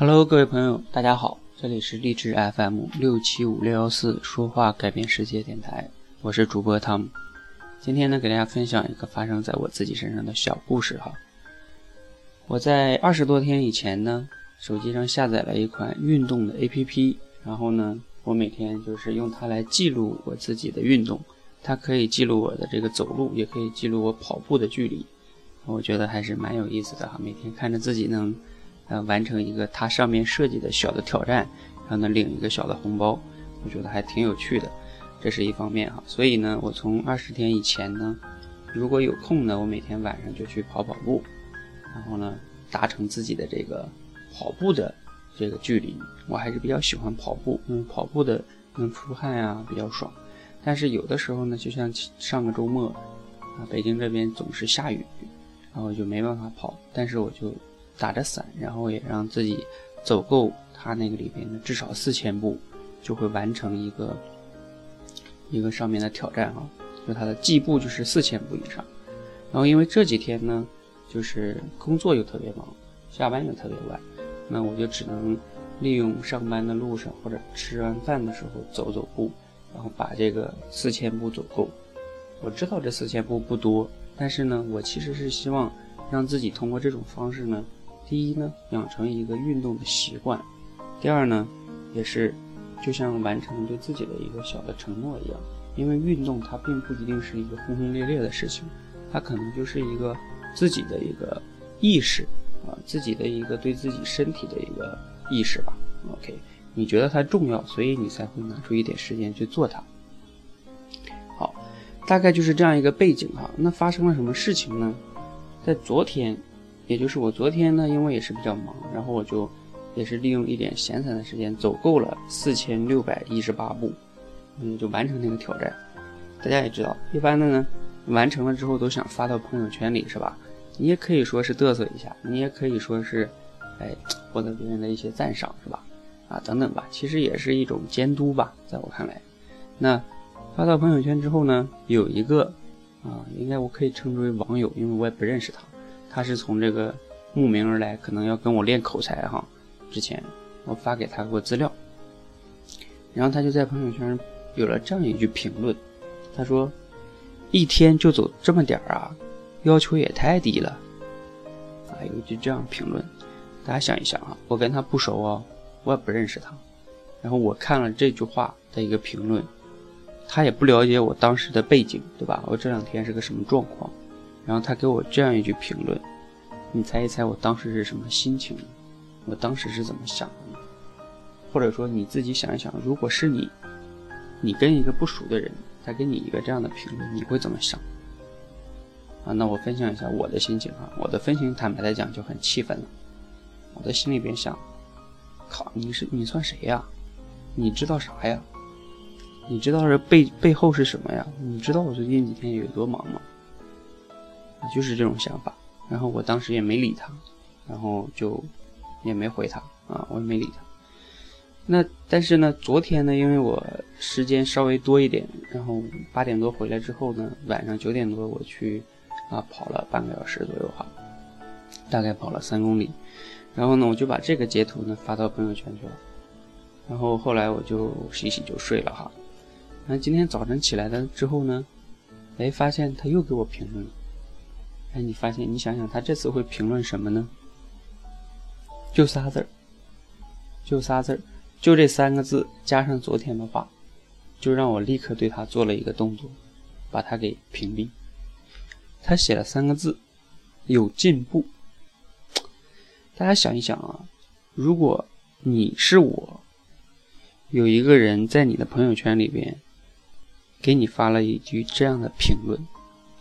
Hello，各位朋友，大家好，这里是励志 FM 六七五六幺四说话改变世界电台，我是主播汤姆。今天呢，给大家分享一个发生在我自己身上的小故事哈。我在二十多天以前呢，手机上下载了一款运动的 APP，然后呢，我每天就是用它来记录我自己的运动，它可以记录我的这个走路，也可以记录我跑步的距离。我觉得还是蛮有意思的哈，每天看着自己能，呃，完成一个它上面设计的小的挑战，然后呢领一个小的红包，我觉得还挺有趣的，这是一方面哈。所以呢，我从二十天以前呢，如果有空呢，我每天晚上就去跑跑步，然后呢达成自己的这个跑步的这个距离。我还是比较喜欢跑步，因为跑步的能出汗呀，比较爽。但是有的时候呢，就像上个周末，啊，北京这边总是下雨。然后就没办法跑，但是我就打着伞，然后也让自己走够它那个里边的至少四千步，就会完成一个一个上面的挑战哈，就它的计步就是四千步以上。然后因为这几天呢，就是工作又特别忙，下班又特别晚，那我就只能利用上班的路上或者吃完饭的时候走走步，然后把这个四千步走够。我知道这四千步不多。但是呢，我其实是希望让自己通过这种方式呢，第一呢，养成一个运动的习惯；第二呢，也是就像完成对自己的一个小的承诺一样。因为运动它并不一定是一个轰轰烈烈的事情，它可能就是一个自己的一个意识啊，自己的一个对自己身体的一个意识吧。OK，你觉得它重要，所以你才会拿出一点时间去做它。好大概就是这样一个背景哈，那发生了什么事情呢？在昨天，也就是我昨天呢，因为也是比较忙，然后我就也是利用一点闲散的时间，走够了四千六百一十八步，嗯，就完成那个挑战。大家也知道，一般的呢，完成了之后都想发到朋友圈里，是吧？你也可以说是嘚瑟一下，你也可以说是，哎，获得别人的一些赞赏，是吧？啊，等等吧，其实也是一种监督吧，在我看来，那。发到朋友圈之后呢，有一个啊，应该我可以称之为网友，因为我也不认识他，他是从这个慕名而来，可能要跟我练口才哈。之前我发给他过资料，然后他就在朋友圈有了这样一句评论，他说：“一天就走这么点儿啊，要求也太低了。”啊，有一句这样评论，大家想一想啊，我跟他不熟啊，我也不认识他，然后我看了这句话的一个评论。他也不了解我当时的背景，对吧？我这两天是个什么状况？然后他给我这样一句评论，你猜一猜我当时是什么心情？我当时是怎么想的？或者说你自己想一想，如果是你，你跟一个不熟的人，他给你一个这样的评论，你会怎么想？啊，那我分享一下我的心情啊，我的分情坦白来讲就很气愤了。我在心里边想，靠，你是你算谁呀？你知道啥呀？你知道这背背后是什么呀？你知道我最近几天有多忙吗？就是这种想法。然后我当时也没理他，然后就也没回他啊，我也没理他。那但是呢，昨天呢，因为我时间稍微多一点，然后八点多回来之后呢，晚上九点多我去啊跑了半个小时左右哈，大概跑了三公里。然后呢，我就把这个截图呢发到朋友圈去了。然后后来我就洗洗就睡了哈。那今天早晨起来了之后呢，哎，发现他又给我评论了。哎，你发现，你想想，他这次会评论什么呢？就仨字儿，就仨字儿，就这三个字加上昨天的话，就让我立刻对他做了一个动作，把他给屏蔽。他写了三个字：有进步。大家想一想啊，如果你是我，有一个人在你的朋友圈里边。给你发了一句这样的评论，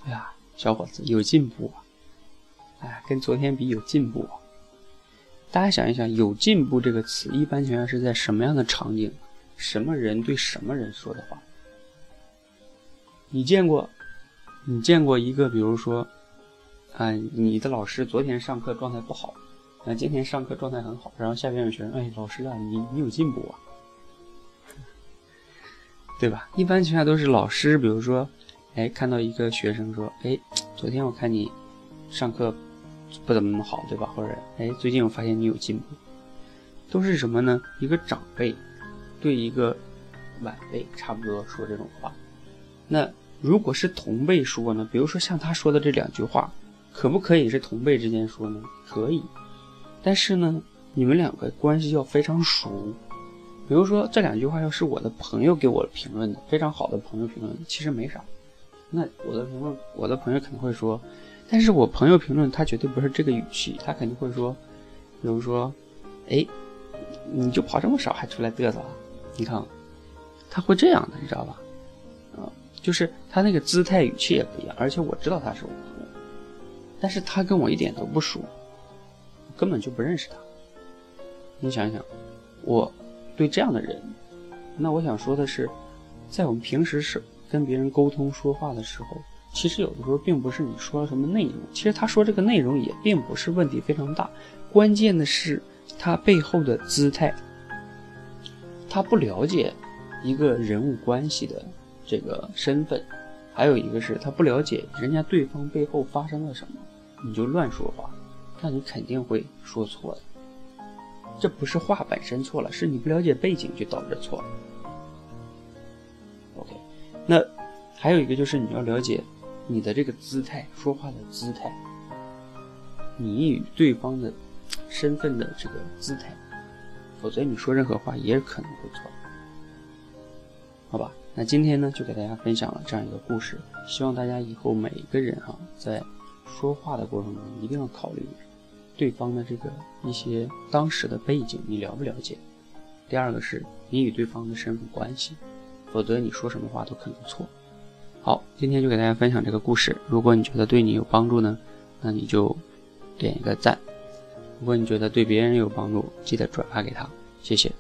哎呀，小伙子有进步啊！哎，跟昨天比有进步。大家想一想，“有进步”这个词一般情况下是在什么样的场景、什么人对什么人说的话？你见过？你见过一个，比如说，啊，你的老师昨天上课状态不好，那今天上课状态很好，然后下边有学生，哎，老师啊，你你有进步啊！对吧？一般情况下都是老师，比如说，哎，看到一个学生说，哎，昨天我看你上课不怎么好，对吧？或者，哎，最近我发现你有进步。都是什么呢？一个长辈对一个晚辈差不多说这种话。那如果是同辈说呢？比如说像他说的这两句话，可不可以是同辈之间说呢？可以。但是呢，你们两个关系要非常熟。比如说这两句话要是我的朋友给我评论的，非常好的朋友评论，其实没啥。那我的评论，我的朋友可能会说，但是我朋友评论他绝对不是这个语气，他肯定会说，比如说，哎，你就跑这么少还出来嘚瑟？你看，他会这样的，你知道吧？啊，就是他那个姿态语气也不一样，而且我知道他是我朋友，但是他跟我一点都不熟，根本就不认识他。你想一想，我对这样的人，那我想说的是，在我们平时是。跟别人沟通说话的时候，其实有的时候并不是你说了什么内容，其实他说这个内容也并不是问题非常大，关键的是他背后的姿态。他不了解一个人物关系的这个身份，还有一个是他不了解人家对方背后发生了什么，你就乱说话，那你肯定会说错的。这不是话本身错了，是你不了解背景就导致错了。那还有一个就是你要了解你的这个姿态，说话的姿态，你与对方的身份的这个姿态，否则你说任何话也可能会错。好吧，那今天呢就给大家分享了这样一个故事，希望大家以后每一个人哈在说话的过程中一定要考虑对方的这个一些当时的背景，你了不了解？第二个是你与对方的身份关系。否则你说什么话都可能错。好，今天就给大家分享这个故事。如果你觉得对你有帮助呢，那你就点一个赞；如果你觉得对别人有帮助，记得转发给他。谢谢。